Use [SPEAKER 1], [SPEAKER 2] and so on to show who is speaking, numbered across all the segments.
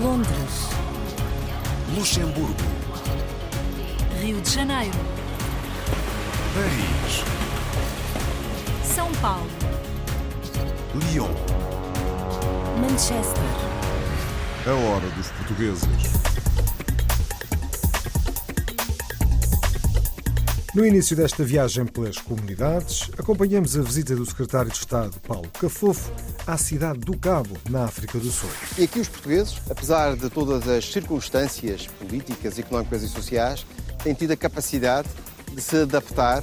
[SPEAKER 1] Londres,
[SPEAKER 2] Luxemburgo,
[SPEAKER 1] Rio de Janeiro,
[SPEAKER 2] Paris,
[SPEAKER 1] São Paulo,
[SPEAKER 2] Lyon.
[SPEAKER 1] Manchester,
[SPEAKER 3] A hora dos portugueses. No início desta viagem pelas comunidades, acompanhamos a visita do secretário de Estado, Paulo Cafofo, à cidade do Cabo, na África do Sul.
[SPEAKER 4] E aqui os portugueses, apesar de todas as circunstâncias políticas, económicas e sociais, têm tido a capacidade de se adaptar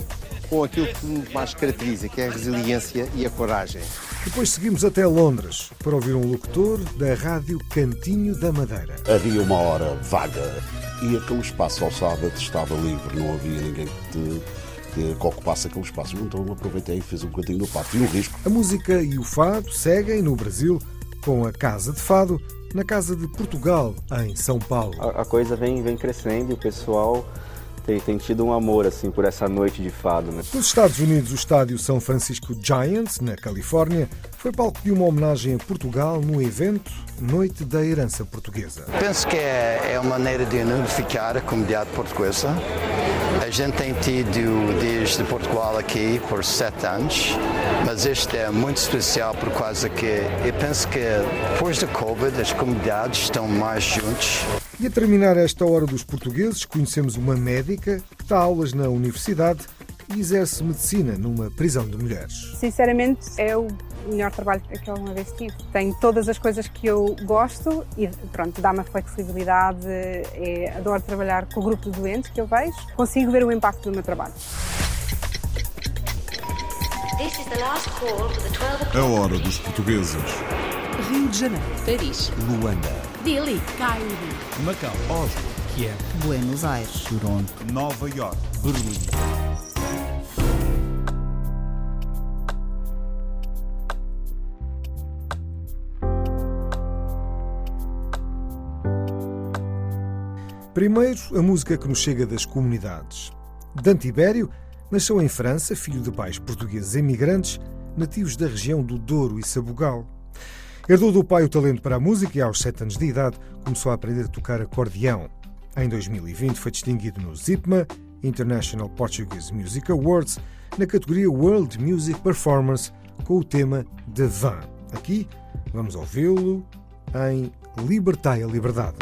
[SPEAKER 4] com aquilo que mais caracteriza, que é a resiliência e a coragem.
[SPEAKER 3] Depois seguimos até Londres para ouvir um locutor da Rádio Cantinho da Madeira.
[SPEAKER 5] Havia uma hora vaga e aquele espaço ao sábado estava livre, não havia ninguém que, te, que, que ocupasse aquele espaço. Então aproveitei e fiz um bocadinho do pato. E um risco.
[SPEAKER 3] A música e o fado seguem no Brasil com a Casa de Fado na Casa de Portugal, em São Paulo.
[SPEAKER 6] A, a coisa vem, vem crescendo e o pessoal tem, tem tido um amor assim por essa noite de fado. Né?
[SPEAKER 3] Nos Estados Unidos, o estádio São Francisco Giants, na Califórnia, foi palco de uma homenagem a Portugal no evento Noite da Herança Portuguesa.
[SPEAKER 7] Penso que é, é uma maneira de unificar a comunidade portuguesa. A gente tem tido desde Portugal aqui por sete anos, mas este é muito especial por causa que eu penso que depois da Covid as comunidades estão mais juntos.
[SPEAKER 3] E a terminar esta hora dos portugueses, conhecemos uma médica que dá aulas na universidade e exerce medicina numa prisão de mulheres.
[SPEAKER 8] Sinceramente, é o melhor trabalho que eu alguma vez tive. Tenho todas as coisas que eu gosto e pronto, dá-me a flexibilidade, é, adoro trabalhar com o grupo de doentes que eu vejo, consigo ver o impacto do meu trabalho.
[SPEAKER 3] A hora dos portugueses.
[SPEAKER 1] Rio de Janeiro, Paris,
[SPEAKER 2] Luanda,
[SPEAKER 1] Delhi, Cairo,
[SPEAKER 2] Macau, Oslo, Kiev,
[SPEAKER 1] Buenos Aires,
[SPEAKER 2] Toronto, Nova York, Berlim.
[SPEAKER 3] Primeiro, a música que nos chega das comunidades. Dante Ibério nasceu em França, filho de pais portugueses emigrantes, nativos da região do Douro e Sabugal. Herdou do pai o talento para a música e, aos sete anos de idade, começou a aprender a tocar acordeão. Em 2020 foi distinguido no ZIPMA, International Portuguese Music Awards, na categoria World Music Performance, com o tema The Van. Aqui vamos ouvi-lo em Libertai a Liberdade.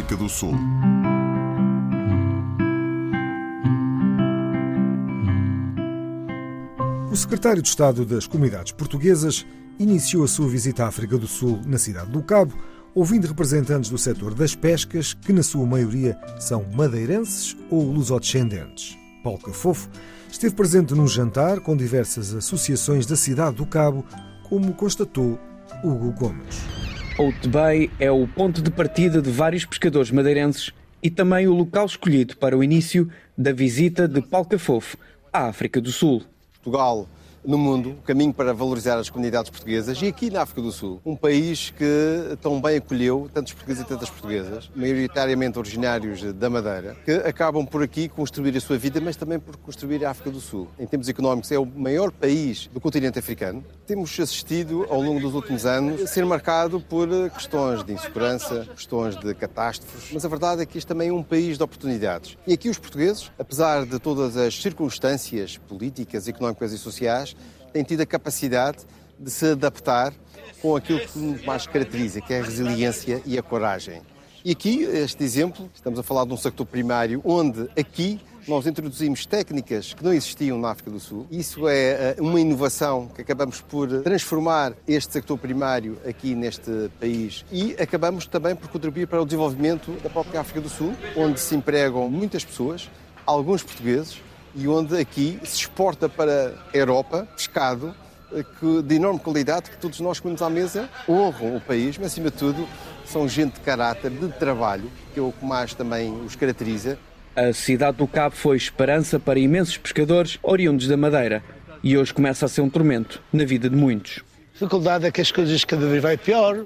[SPEAKER 2] África do Sul.
[SPEAKER 9] O secretário de Estado das Comunidades Portuguesas iniciou a sua visita à África do Sul na cidade do Cabo, ouvindo representantes do setor das pescas, que na sua maioria são madeirenses ou lusodescendentes. Paulo Cafofo esteve presente num jantar com diversas associações da cidade do Cabo, como constatou Hugo Gomes.
[SPEAKER 10] Old Bay é o ponto de partida de vários pescadores madeirenses e também o local escolhido para o início da visita de Paulo Cafofo à África do Sul.
[SPEAKER 4] Portugal no mundo, o caminho para valorizar as comunidades portuguesas e aqui na África do Sul, um país que tão bem acolheu tantos portugueses e tantas portuguesas, maioritariamente originários da Madeira, que acabam por aqui construir a sua vida, mas também por construir a África do Sul. Em termos económicos, é o maior país do continente africano. Temos assistido ao longo dos últimos anos a ser marcado por questões de insegurança, questões de catástrofes, mas a verdade é que este também é um país de oportunidades. E aqui os portugueses, apesar de todas as circunstâncias políticas, económicas e sociais, têm tido a capacidade de se adaptar com aquilo que nos mais caracteriza, que é a resiliência e a coragem. E aqui, este exemplo, estamos a falar de um sector primário, onde aqui nós introduzimos técnicas que não existiam na África do Sul. Isso é eh, uma inovação que acabamos por transformar este sector primário aqui neste país e acabamos também por contribuir para o desenvolvimento da própria África do Sul, onde se empregam muitas pessoas, alguns portugueses, e onde aqui se exporta para a Europa pescado eh, que- de enorme qualidade que todos nós comemos à mesa honram o país, mas acima de tudo são gente de caráter, de trabalho, que é o que mais também os caracteriza.
[SPEAKER 10] A cidade do Cabo foi esperança para imensos pescadores oriundos da Madeira e hoje começa a ser um tormento na vida de muitos.
[SPEAKER 11] A dificuldade é que as coisas cada vez vai pior.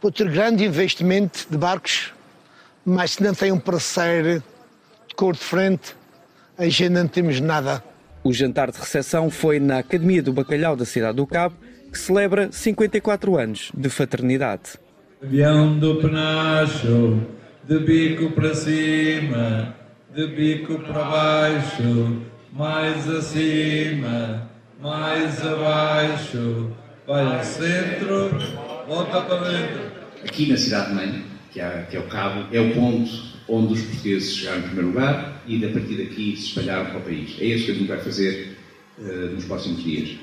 [SPEAKER 11] Pode ter grande investimento de barcos, mas se não tem um parceiro de cor de frente, a gente não temos nada.
[SPEAKER 10] O jantar de recepção foi na Academia do Bacalhau da cidade do Cabo, que celebra 54 anos de fraternidade.
[SPEAKER 12] Avião do penacho, de bico para cima, de bico para baixo, mais acima, mais abaixo, vai ao centro, volta para dentro.
[SPEAKER 13] Aqui na cidade-mãe, que, é- que é o Cabo, é o ponto onde os portugueses chegaram em primeiro lugar e, a partir daqui, se espalharam para o país. É este que a gente vai fazer eh, nos próximos dias.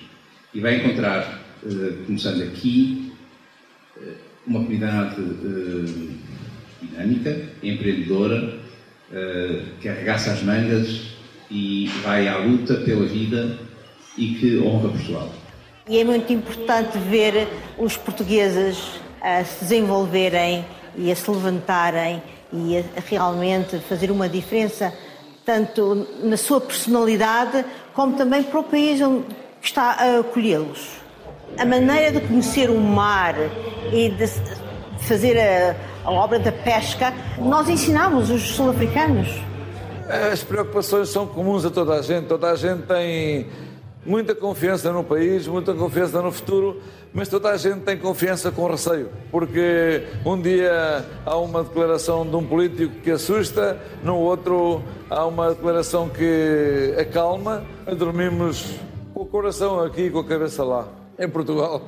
[SPEAKER 13] E vai encontrar, eh, começando aqui, eh, uma comunidade dinâmica, empreendedora, que arregaça as mangas e vai à luta pela vida e que honra Portugal.
[SPEAKER 14] E é muito importante ver os portugueses a se desenvolverem e a se levantarem e a realmente fazer uma diferença, tanto na sua personalidade, como também para o país onde que está a acolhê-los. A maneira de conhecer o mar e de fazer a, a obra da pesca, nós ensinamos os sul-africanos.
[SPEAKER 12] As preocupações são comuns a toda a gente. Toda a gente tem muita confiança no país, muita confiança no futuro, mas toda a gente tem confiança com receio, porque um dia há uma declaração de um político que assusta, no outro há uma declaração que acalma. Dormimos com o coração aqui e com a cabeça lá, em Portugal.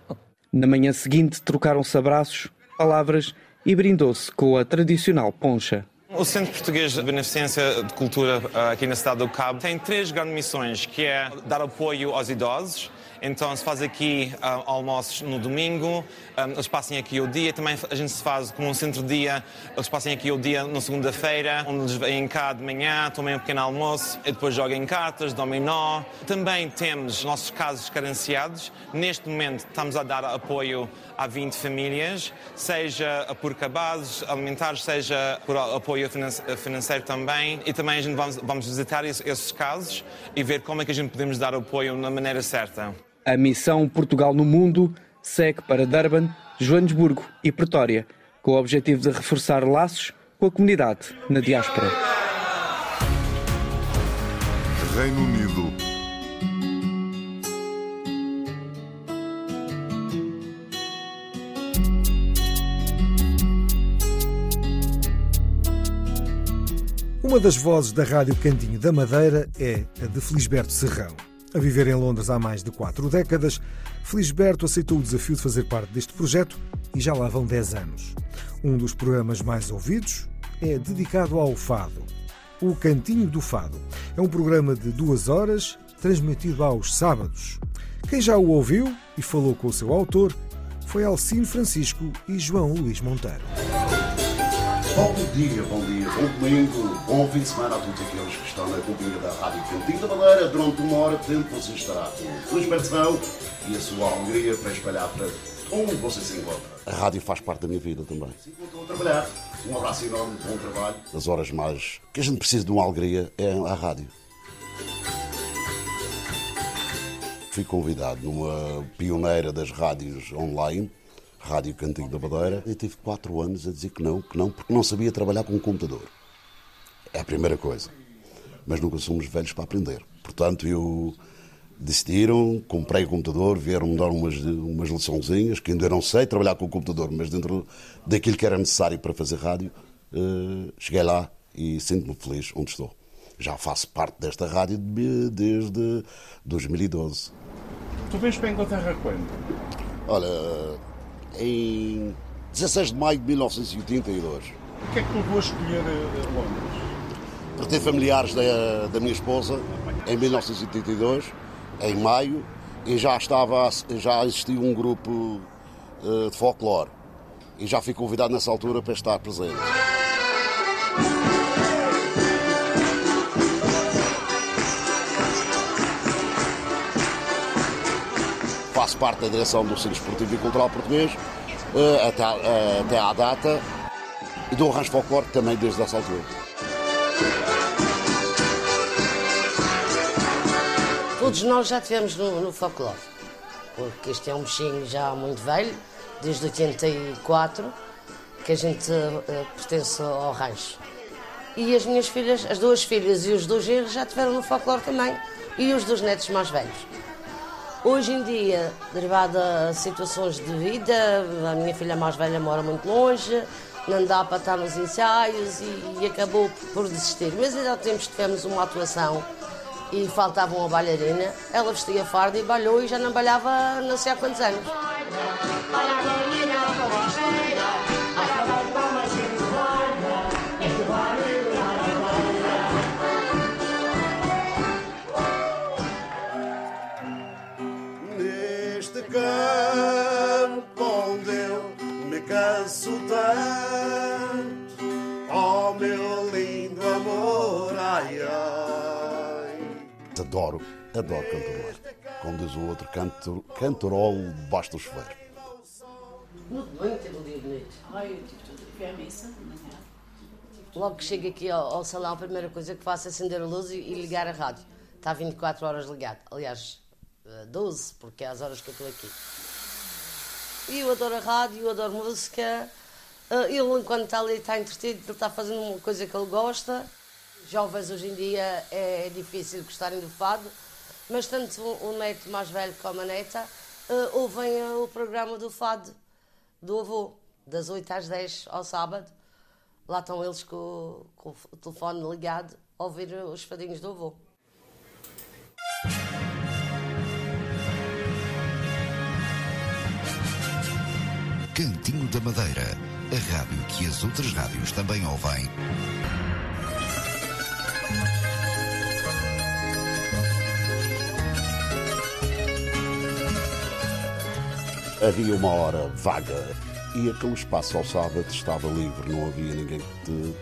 [SPEAKER 10] Na manhã seguinte, trocaram-se abraços, palavras e brindou-se com a tradicional poncha.
[SPEAKER 15] O Centro Português de Beneficência de Cultura ah, aqui na cidade do Cabo tem três grandes missões, que é dar apoio aos idosos, Então se faz aqui ah, almoços no domingo, ah, eles passem aqui o dia, também a gente se faz como um centro-dia, eles passem aqui o dia na segunda-feira, onde eles vêm cá de manhã, tomem um pequeno almoço e depois jogam cartas, dominó. Também temos nossos casos carenciados. Neste momento estamos a dar apoio a 20 famílias, seja por cabazes alimentares, seja por apoio financeiro também. E também a gente vamos, vamos visitar esses casos e ver como é que a gente podemos dar apoio na maneira certa.
[SPEAKER 10] A missão Portugal no Mundo segue para Durban, Joanesburgo e Pretória, com o objetivo de reforçar laços com a comunidade na diáspora.
[SPEAKER 2] Reino Unido.
[SPEAKER 9] Uma das vozes da Rádio Cantinho da Madeira é a de Felisberto Serrão. A viver em Londres há mais de quatro décadas, Felisberto aceitou o desafio de fazer parte deste projeto e já lá vão 10 anos. Um dos programas mais ouvidos é dedicado ao fado. O Cantinho do Fado é um programa de duas horas, transmitido aos sábados. Quem já o ouviu e falou com o seu autor foi Alcino Francisco e João Luís Monteiro.
[SPEAKER 5] Bom dia, bom dia, bom domingo, bom fim de semana a todos aqueles que estão na companhia da Rádio Cantinho da Madeira. Durante uma hora de tempo você estará com o Luís Bertão e a sua alegria para espalhar para onde você se encontra. A rádio faz parte da minha vida também. Se encontrou a trabalhar, um abraço enorme, bom trabalho. As horas mais que a gente precisa de uma alegria é a rádio. Fui convidado numa pioneira das rádios online Rádio Cantigo da Madeira, e tive quatro anos a dizer que não, que não, porque não sabia trabalhar com um computador. É a primeira coisa. Mas nunca somos velhos para aprender. Portanto, eu decidiram, comprei o computador, vieram-me dar umas, umas liçãozinhas, que ainda não sei trabalhar com o computador, mas dentro daquilo que era necessário para fazer rádio, uh, cheguei lá e sinto-me feliz onde estou. Já faço parte desta rádio desde 2012.
[SPEAKER 16] Tu vens para a Inglaterra quando?
[SPEAKER 5] Olha, em 16 de maio de 1982.
[SPEAKER 16] O que é que te levou a escolher eh, Londres?
[SPEAKER 5] Por ter familiares da, da minha esposa em 1982, em maio, e já estava já existia um grupo uh, de folclore e já fui convidado nessa altura para estar presente. Faço parte da direção do Centro Esportivo e Cultural Português uh, até, uh, até à data e do Arranjo Folclore também desde essa altura.
[SPEAKER 17] Todos nós já tivemos no, no folclore, porque este é um bichinho já muito velho, desde 84, que a gente uh, pertence ao rancho. E as minhas filhas, as duas filhas e os dois genros já tiveram no folclore também, e os dois netos mais velhos. Hoje em dia, derivado a situações de vida, a minha filha mais velha mora muito longe, não dá para estar nos ensaios e, e acabou por desistir. Mas ainda há tempos tivemos uma atuação e faltava uma bailarina, ela vestia farda e balhou e já não balhava não sei há quantos anos.
[SPEAKER 5] Adoro, adoro cantarolar. Como diz o outro, canto, cantarolo debaixo do chuveiro.
[SPEAKER 17] Muito bem, teve um dia bonito.
[SPEAKER 1] Ai, eu tive tudo. Fui à missa de manhã.
[SPEAKER 17] Logo que chego aqui ao, ao, salão, a primeira coisa que faço é acender a luz e, e ligar a rádio. Está 24 horas ligado. Aliás, 12, eh, porque é as horas que eu estou aqui. E eu adoro a rádio, eu adoro música. Eh, ele, enquanto está ali, está entretido, ele está fazendo uma coisa que ele gosta. Jovens hoje em dia é difícil gostarem do fado, mas tanto o neto mais velho como a neta uh, ouvem o programa do fado do avô, das 8 às 10 ao sábado. Lá estão eles com, com o telefone ligado a ouvir os fadinhos do avô.
[SPEAKER 18] Cantinho da Madeira, a rádio que as outras rádios também ouvem.
[SPEAKER 5] Havia uma hora vaga e aquele espaço ao sábado estava livre, não havia ninguém que, te,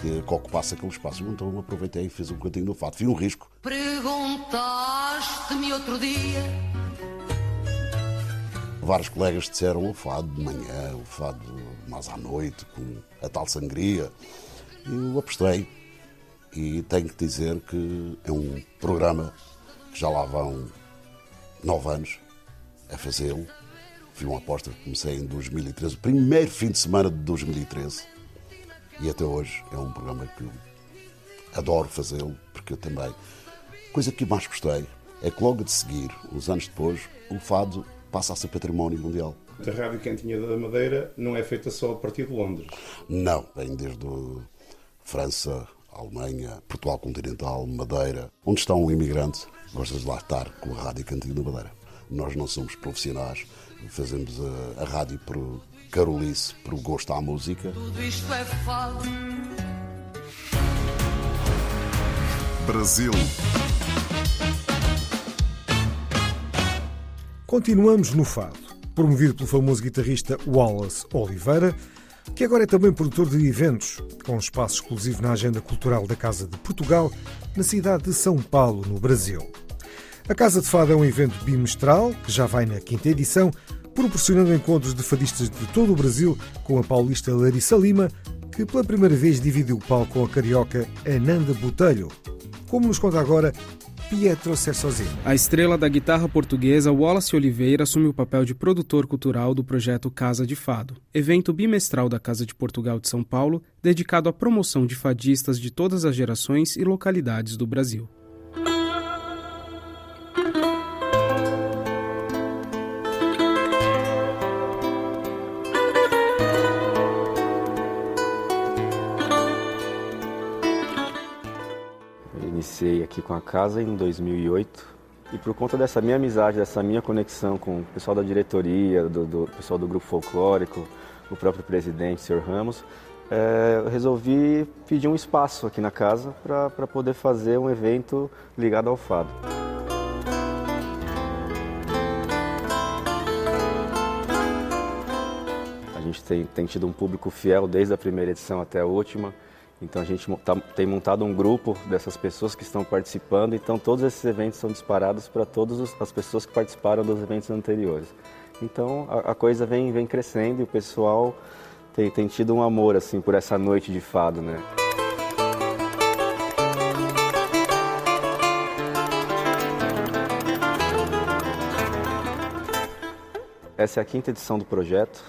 [SPEAKER 5] que, que ocupasse aquele espaço. Então aproveitei e fiz um cantinho do fado. Fiz um risco.
[SPEAKER 19] Perguntaste-me outro dia.
[SPEAKER 5] Vários colegas disseram o fado de manhã, o fado mais à noite, com a tal sangria. Eu apostei e tenho que dizer que é um programa que já lá vão nove anos a fazê-lo. Fui uma aposta que comecei em 2013, o primeiro fim de semana de 2013. E até hoje é um programa que eu adoro fazê-lo, porque eu também. Coisa que mais gostei é que logo de seguir, uns anos depois, o fado passa a ser património mundial.
[SPEAKER 16] A Rádio Cantinha da Madeira não é feita só a partir de Londres.
[SPEAKER 5] Não, vem desde França, Alemanha, Portugal continental, Madeira. Onde está um imigrante, gosta de lá estar com a Rádio Cantinha da Madeira. Nós não somos profissionais, fazemos a, a rádio por carolice, por gosto à música.
[SPEAKER 19] Tudo isto é fado.
[SPEAKER 2] Brasil.
[SPEAKER 9] Continuamos no fado, promovido pelo famoso guitarrista Wallace Oliveira, que agora é também produtor de eventos, com espaço exclusivo na agenda cultural da Casa de Portugal, na cidade de São Paulo, no Brasil. A Casa de Fado é um evento bimestral, que já vai na quinta edição, proporcionando encontros de fadistas de todo o Brasil com a paulista Larissa Lima, que pela primeira vez dividiu o palco com a carioca Ananda Botelho. Como nos conta agora Pietro Cersosini.
[SPEAKER 20] A estrela da guitarra portuguesa Wallace Oliveira assume o papel de produtor cultural do projeto Casa de Fado, evento bimestral da Casa de Portugal de São Paulo, dedicado à promoção de fadistas de todas as gerações e localidades do Brasil.
[SPEAKER 6] Aqui com a casa em 2008 e por conta dessa minha amizade, dessa minha conexão com o pessoal da diretoria, do, do pessoal do grupo folclórico, o próprio presidente, Sr. Ramos, eh, eu resolvi pedir um espaço aqui na casa para poder fazer um evento ligado ao fado. A gente tem, tem tido um público fiel desde a primeira edição até a última. Então a gente tá- tem montado um grupo dessas pessoas que estão participando. Então todos esses eventos são disparados para todas as pessoas que participaram dos eventos anteriores. Então a, a coisa vem, vem crescendo e o pessoal tem, tem tido um amor assim por essa noite de fado, né? Essa é a quinta edição do projeto.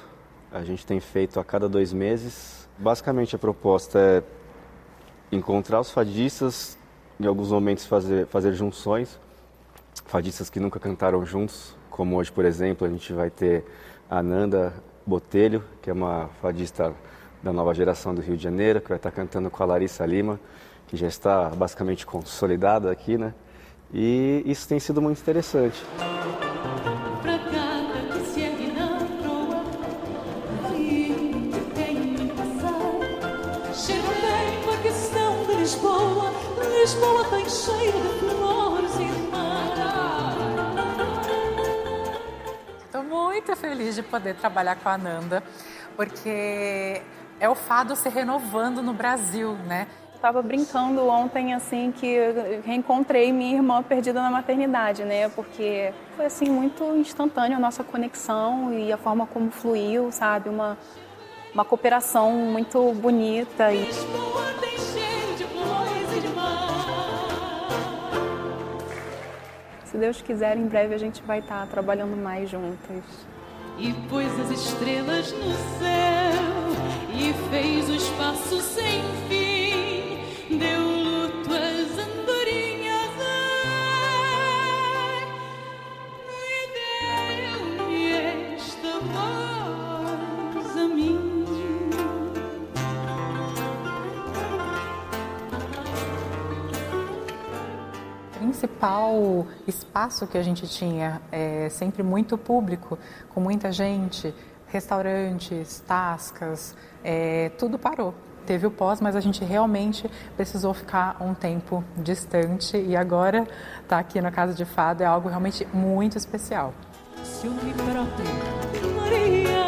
[SPEAKER 6] A gente tem feito a cada dois meses. Basicamente, a proposta é encontrar os fadistas, em alguns momentos fazer, fazer junções, fadistas que nunca cantaram juntos, como hoje, por exemplo, a gente vai ter a Nanda Botelho, que é uma fadista da nova geração do Rio de Janeiro, que vai estar cantando com a Larissa Lima, que já está basicamente consolidada aqui, né? E isso tem sido muito interessante.
[SPEAKER 21] Muito feliz de poder trabalhar com a Ananda, porque é o fado se renovando no Brasil, né?
[SPEAKER 22] Estava brincando ontem, assim, que reencontrei minha irmã perdida na maternidade, né? Porque foi, assim, muito instantâneo a nossa conexão e a forma como fluiu, sabe? Uma, uma cooperação muito bonita. E... Se Deus quiser, em breve a gente vai estar trabalhando mais juntas.
[SPEAKER 19] E pôs as estrelas no céu e fez o espaço sem fim.
[SPEAKER 21] Principal espaço que a gente tinha é sempre muito público, com muita gente, restaurantes, tascas, é, tudo parou. Teve o pós, mas a gente realmente precisou ficar um tempo distante e agora estar aqui na Casa de Fado é algo realmente muito especial.
[SPEAKER 19] seu nome próprio, Maria,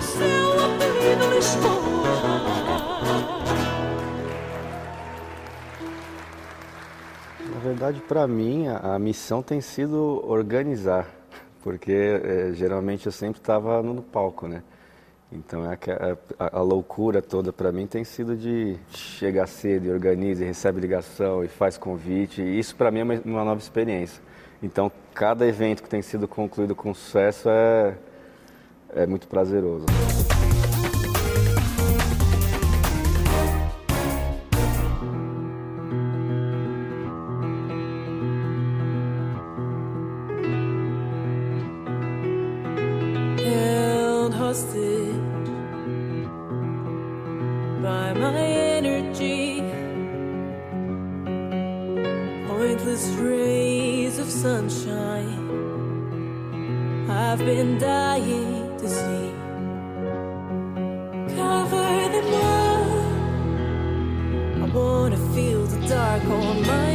[SPEAKER 19] Seu apelido Lisboa.
[SPEAKER 6] Na verdade, para mim, a, missão tem sido organizar, porque eh, geralmente eu sempre estava no palco, né? Então é a, a- a loucura toda para mim tem sido de chegar cedo e organiza, e recebe ligação e faz convite. E isso para mim é uma, uma nova experiência. Então cada evento que tem sido concluído com sucesso é, é muito prazeroso.
[SPEAKER 19] Wanna feel the dark on my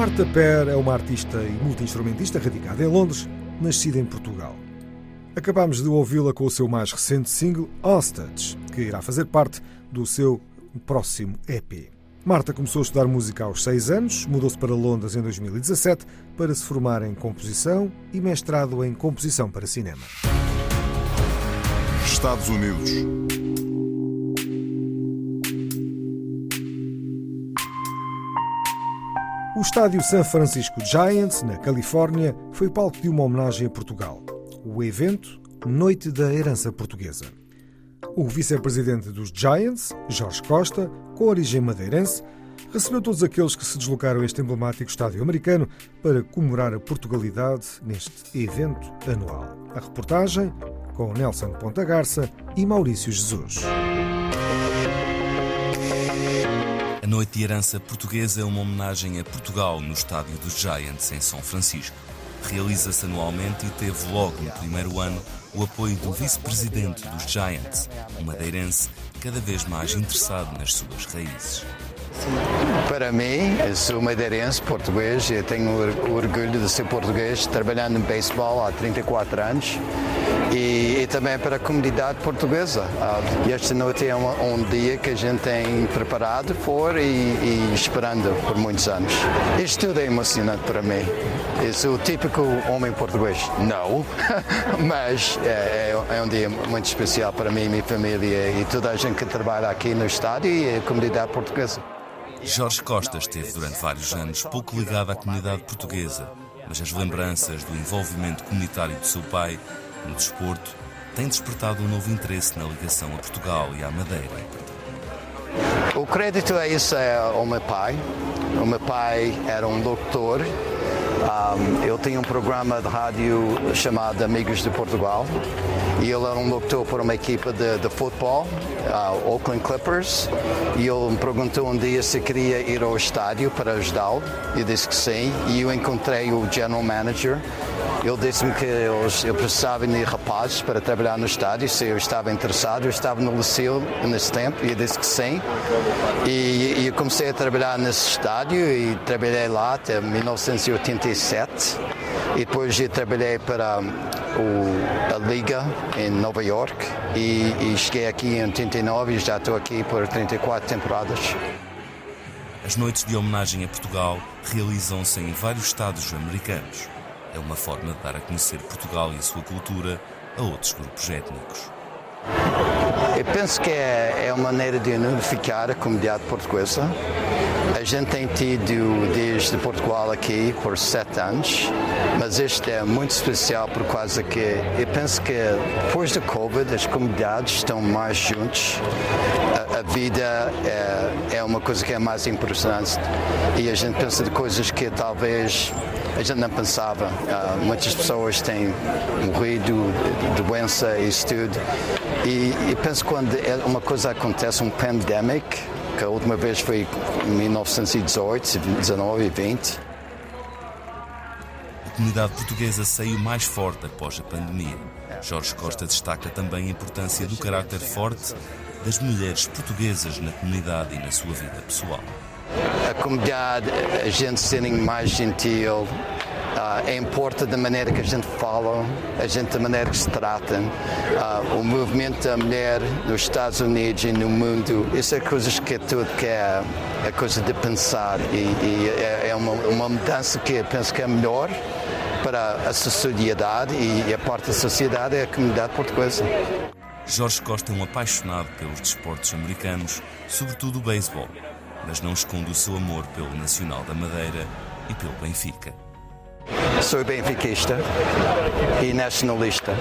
[SPEAKER 9] Marta Per é uma artista e multi-instrumentista radicada em Londres, nascida em Portugal. Acabámos de ouvi-la com o seu mais recente single, Hostage, que irá fazer parte do seu próximo EP. Marta começou a estudar música aos 6 anos, mudou-se para Londres em 2017 para se formar em composição e mestrado em composição para cinema.
[SPEAKER 2] Estados Unidos.
[SPEAKER 9] O estádio San Francisco Giants, na Califórnia, foi palco de uma homenagem a Portugal. O evento, Noite da Herança Portuguesa. O vice-presidente dos Giants, Jorge Costa, com origem madeirense, recebeu todos aqueles que se deslocaram a este emblemático estádio americano para comemorar a Portugalidade neste evento anual. A reportagem com Nelson Ponta Garça e Maurício Jesus.
[SPEAKER 23] Noite de Herança Portuguesa é uma homenagem a Portugal no estádio dos Giants, em São Francisco. Realiza-se anualmente e teve logo no primeiro ano o apoio do vice-presidente dos Giants, um madeirense cada vez mais interessado nas suas raízes.
[SPEAKER 7] Para mim, sou madeirense, português, eu tenho orgulho de ser português, trabalhando em beisebol há 34 anos e, e, também para a comunidade portuguesa. E esta noite é um, um, dia que a gente tem preparado for e, e, esperando por muitos anos. Isto tudo é emocionante para mim. Eu sou o típico homem português. Não, mas é, é, é um dia muito especial para mim, minha família e toda a gente que trabalha aqui no estádio e a comunidade portuguesa.
[SPEAKER 23] Jorge Costa esteve durante vários anos pouco ligado à comunidade portuguesa, mas as lembranças do envolvimento comunitário do seu pai no desporto têm despertado um novo interesse na ligação a Portugal e à Madeira.
[SPEAKER 7] O crédito a isso é ao meu pai. O meu pai era um doutor um, ele tinha um programa de rádio chamado Amigos de Portugal e ele um locutor para uma equipa de, de futebol, uh, Oakland Clippers, e ele me perguntou um dia se queria ir ao estádio para ajudá-lo. Eu disse que sim, e eu encontrei o general manager ele disse-me que eles, eu precisava de rapazes para trabalhar no estádio, se eu estava interessado. Eu estava no liceu nesse tempo e eu disse que sim. E, e eu comecei a trabalhar nesse estádio e trabalhei lá até 1987. E depois eu trabalhei para o, a Liga em Nova York e, e cheguei aqui em 89 e já estou aqui por 34 temporadas.
[SPEAKER 23] As noites de homenagem a Portugal realizam-se em vários estados americanos é uma forma de dar a conhecer Portugal e a sua cultura a outros grupos étnicos.
[SPEAKER 7] Eu penso que é, é uma maneira de unificar a comunidade portuguesa. A gente tem tido desde Portugal aqui por sete anos, mas este é muito especial por causa que eu penso que depois do Covid as comunidades estão mais juntos. A, a vida é, é uma coisa que é mais impressionante e a gente pensa de coisas que talvez a gente não pensava. Uh, muitas pessoas têm morrido de doença e isso tudo. E, e penso quando é uma coisa acontece, um pandemic, que a última vez foi em 1918, 19 e 20.
[SPEAKER 23] Comunidade portuguesa saiu mais forte após a pandemia. Jorge Costa destaca também a importância do caráter forte das mulheres portuguesas na comunidade e na sua vida pessoal
[SPEAKER 7] a comunidade, a gente sendo mais gentil, Uh, é importa da maneira que a gente fala, a gente da maneira que se trata. Uh, o movimento da mulher nos Estados Unidos e no mundo, isso é coisas que é tudo que é, é coisa de pensar e, e é, é uma, uma, mudança que eu penso que é melhor para a sociedade e a parte da sociedade é a comunidade portuguesa.
[SPEAKER 23] Jorge Costa é um apaixonado pelos desportos americanos, sobretudo o beisebol mas não esconde o seu amor pelo Nacional da Madeira e pelo Benfica.
[SPEAKER 7] Sou benfiquista e nacionalista.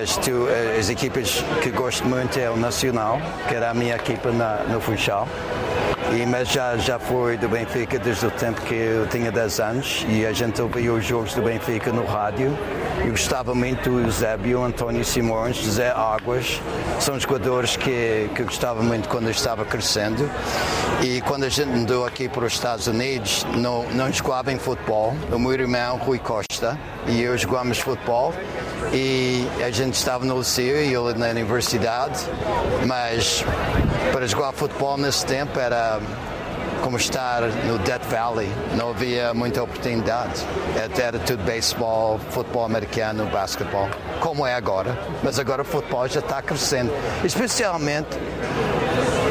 [SPEAKER 7] As, tu, as equipas que gosto muito é o Nacional, que era a minha equipa na, no Funchal. E, mas já, já foi do Benfica desde o tempo que eu tinha 10 anos e a gente ouvia os jogos do Benfica no rádio. Eu gostava muito do Eusébio, António Simões, José Águas. São jogadores que, que eu gostava muito quando eu estava crescendo. E quando a gente mudou aqui para os Estados Unidos, não, não jogava em futebol. O meu irmão, Rui Costa, e eu jogávamos futebol e a gente estava no liceu e ele na universidade, mas para jogar futebol nesse tempo era como estar no Death Valley, não havia muita oportunidade. Era tudo beisebol, futebol americano, basquetebol, como é agora. Mas agora o futebol já está crescendo, especialmente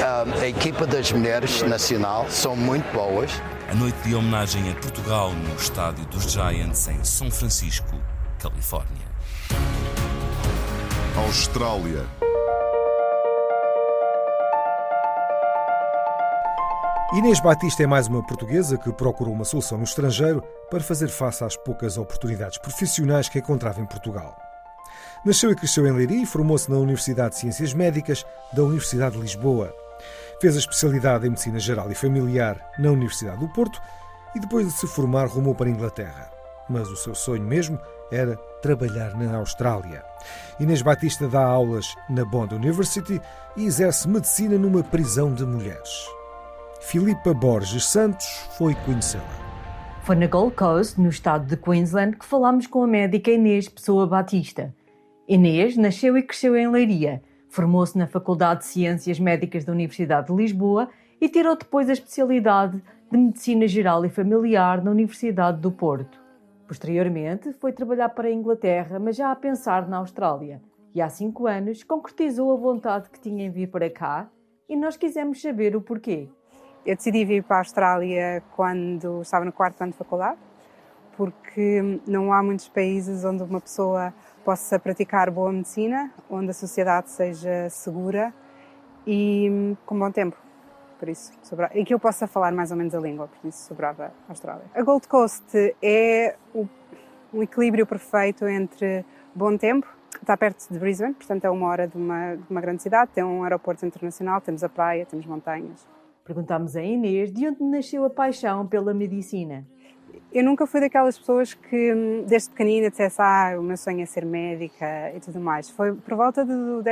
[SPEAKER 7] ah, a equipa das mulheres nacional são muito boas.
[SPEAKER 23] A noite de homenagem a Portugal no estádio dos Giants em São Francisco, Califórnia.
[SPEAKER 2] Austrália.
[SPEAKER 9] Inês Batista é mais uma portuguesa que procurou uma solução no estrangeiro para fazer face às poucas oportunidades profissionais que encontrava em Portugal. Nasceu e cresceu em Leiria e formou-se na Universidade de Ciências Médicas da Universidade de Lisboa. Fez a especialidade em Medicina Geral e Familiar na Universidade do Porto e depois de se formar rumou para a Inglaterra. Mas o seu sonho mesmo era trabalhar na Austrália. Inês Batista dá aulas na Bond University e exerce medicina numa prisão de mulheres. Filipa Borges Santos foi conhecê-la.
[SPEAKER 24] Foi na Gold Coast, no estado de Queensland, que falámos com a médica Inês Pessoa Batista. Inês nasceu e cresceu em Leiria, formou-se na Faculdade de Ciências Médicas da Universidade de Lisboa e tirou depois a especialidade de Medicina Geral e Familiar na Universidade do Porto. Posteriormente, foi trabalhar para a Inglaterra, mas já a pensar na Austrália. E há cinco anos concretizou a vontade que tinha em vir para cá e nós quisemos saber o porquê.
[SPEAKER 8] Eu decidi vir para a Austrália quando estava no quarto ano de faculdade, porque não há muitos países onde uma pessoa possa praticar boa medicina, onde a sociedade seja segura e com bom tempo por isso sobrava, e que eu possa falar mais ou menos a língua, por isso sobrava a Austrália. A Gold Coast é o, um equilíbrio perfeito entre bom tempo, está perto de Brisbane, portanto é uma hora de uma, de uma grande cidade, tem um aeroporto internacional, temos a praia, temos montanhas.
[SPEAKER 24] Perguntámos a Inês de onde nasceu a paixão pela medicina.
[SPEAKER 8] Eu nunca fui daquelas pessoas que, hum, desde pequenina, dissesse ah, o meu sonho é ser médica e tudo mais. Foi por volta do 11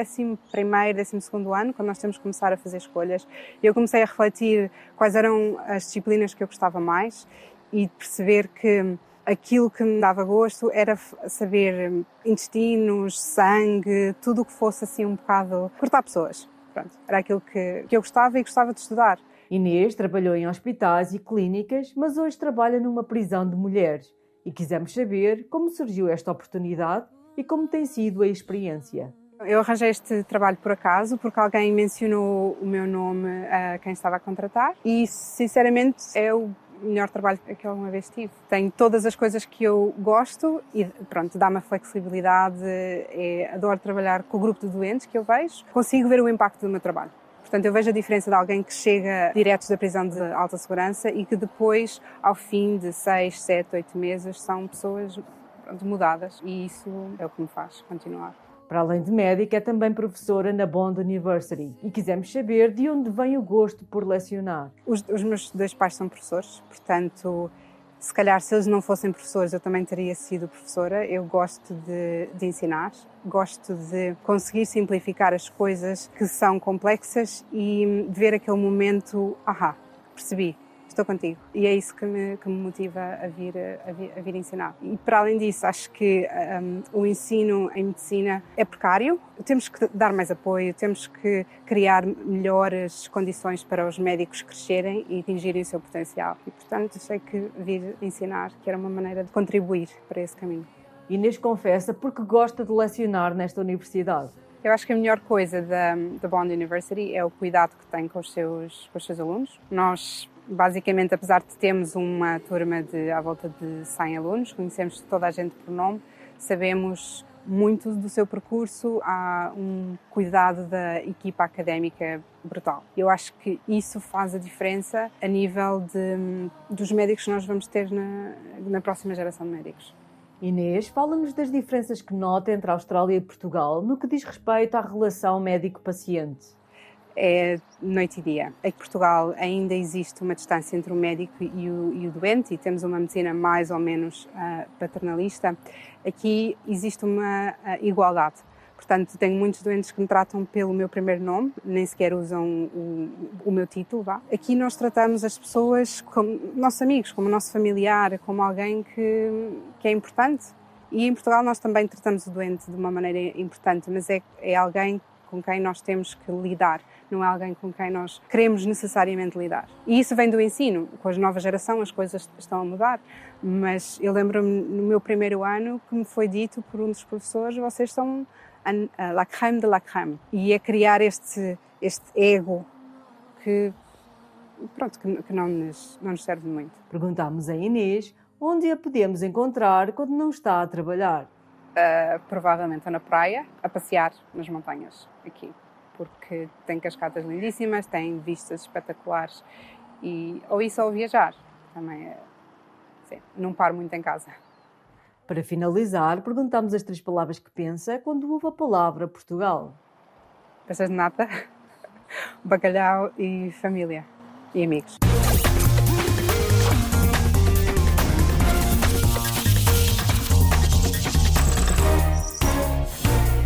[SPEAKER 8] 12 ano, quando nós temos que começar a fazer escolhas, eu comecei a refletir quais eram as disciplinas que eu gostava mais e perceber que hum, aquilo que me dava gosto era saber hum, intestinos, sangue, tudo o que fosse assim um bocado cortar pessoas. Pronto, era aquilo que, que eu gostava e gostava de estudar.
[SPEAKER 24] Inês trabalhou em hospitais e clínicas, mas hoje trabalha numa prisão de mulheres. E quisemos saber como surgiu esta oportunidade e como tem sido a experiência.
[SPEAKER 8] Eu arranjei este trabalho por acaso, porque alguém mencionou o meu nome a quem estava a contratar e, sinceramente, é o melhor trabalho que eu alguma vez tive. Tenho todas as coisas que eu gosto e, pronto, dá-me a flexibilidade, é, adoro trabalhar com o grupo de doentes que eu vejo, consigo ver o impacto do meu trabalho. Portanto, eu vejo a diferença de alguém que chega direto da prisão de alta segurança e que depois, ao fim de seis, sete, oito meses, são pessoas mudadas e isso é o que me faz continuar.
[SPEAKER 24] Para além de médica, é também professora na Bond University e quisemos saber de onde vem o gosto por lecionar.
[SPEAKER 8] Os, os meus dois pais são professores, portanto, se calhar se eles não fossem professores eu também teria sido professora. Eu gosto de, de, ensinar, gosto de conseguir simplificar as coisas que são complexas e ver aquele momento, ahá, percebi, estou contigo. E é isso que me, que me motiva a vir, a, vir, a vir ensinar. E para além disso, acho que um, o ensino em medicina é precário, temos que dar mais apoio, temos que criar melhores condições para os médicos crescerem e atingirem o seu potencial. E, portanto, achei que vir ensinar que era uma maneira de contribuir para esse caminho.
[SPEAKER 24] Inês confessa porque gosta de lecionar nesta universidade.
[SPEAKER 8] Eu acho que a melhor coisa da, da Bond University é o cuidado que tem com os seus, com os seus alunos. Nós basicamente, apesar de termos uma turma de à volta de 100 alunos, conhecemos toda a gente por nome, sabemos muito do seu percurso, há um cuidado da equipa académica brutal. Eu acho que isso faz a diferença a nível de, dos médicos que nós vamos ter na, na próxima geração de médicos.
[SPEAKER 24] Inês, fala-nos das diferenças que nota entre a Austrália e Portugal no que diz respeito à relação médico-paciente
[SPEAKER 8] é noite e dia. Em Portugal ainda existe uma distância entre o médico e o, e o doente e temos uma medicina mais ou menos uh, paternalista. Aqui existe uma uh, igualdade. Portanto, tenho muitos doentes que me tratam pelo meu primeiro nome, nem sequer usam o, o meu título. Vá. Aqui nós tratamos as pessoas como nossos amigos, como nosso familiar, como alguém que, que é importante. E em Portugal nós também tratamos o doente de uma maneira importante, mas é, é alguém com quem nós temos que lidar não é alguém com quem nós queremos necessariamente lidar. E isso vem do ensino. Com a nova geração as coisas estão a mudar, mas eu lembro-me no meu primeiro ano que me foi dito por um dos professores: vocês são a la crème de la crème. E é criar este, este ego que, pronto, que, que não, nos, não nos serve muito.
[SPEAKER 24] Perguntámos a Inês onde a podemos encontrar quando não está a trabalhar.
[SPEAKER 8] Uh, provavelmente na praia, a passear nas montanhas aqui porque tem cascatas lindíssimas, tem vistas espetaculares e ou isso ou viajar também é, sim, não paro muito em casa.
[SPEAKER 24] Para finalizar, perguntamos as três palavras que pensa quando ouve a palavra Portugal.
[SPEAKER 8] Pensas de nata? bacalhau e família e amigos.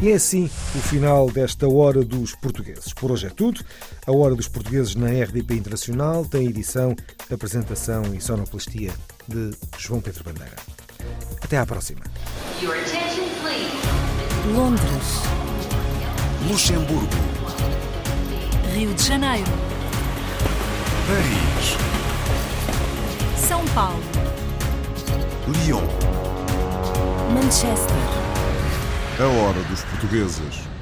[SPEAKER 9] E é assim o final desta Hora dos Portugueses. Por hoje é tudo. A Hora dos Portugueses na RDP Internacional tem edição, apresentação e sonoplastia de João Pedro Bandeira. Até à próxima.
[SPEAKER 1] Londres,
[SPEAKER 18] Luxemburgo,
[SPEAKER 1] Rio de Janeiro,
[SPEAKER 18] Paris,
[SPEAKER 1] São Paulo,
[SPEAKER 18] Lyon.
[SPEAKER 1] Manchester.
[SPEAKER 2] A hora dos portugueses.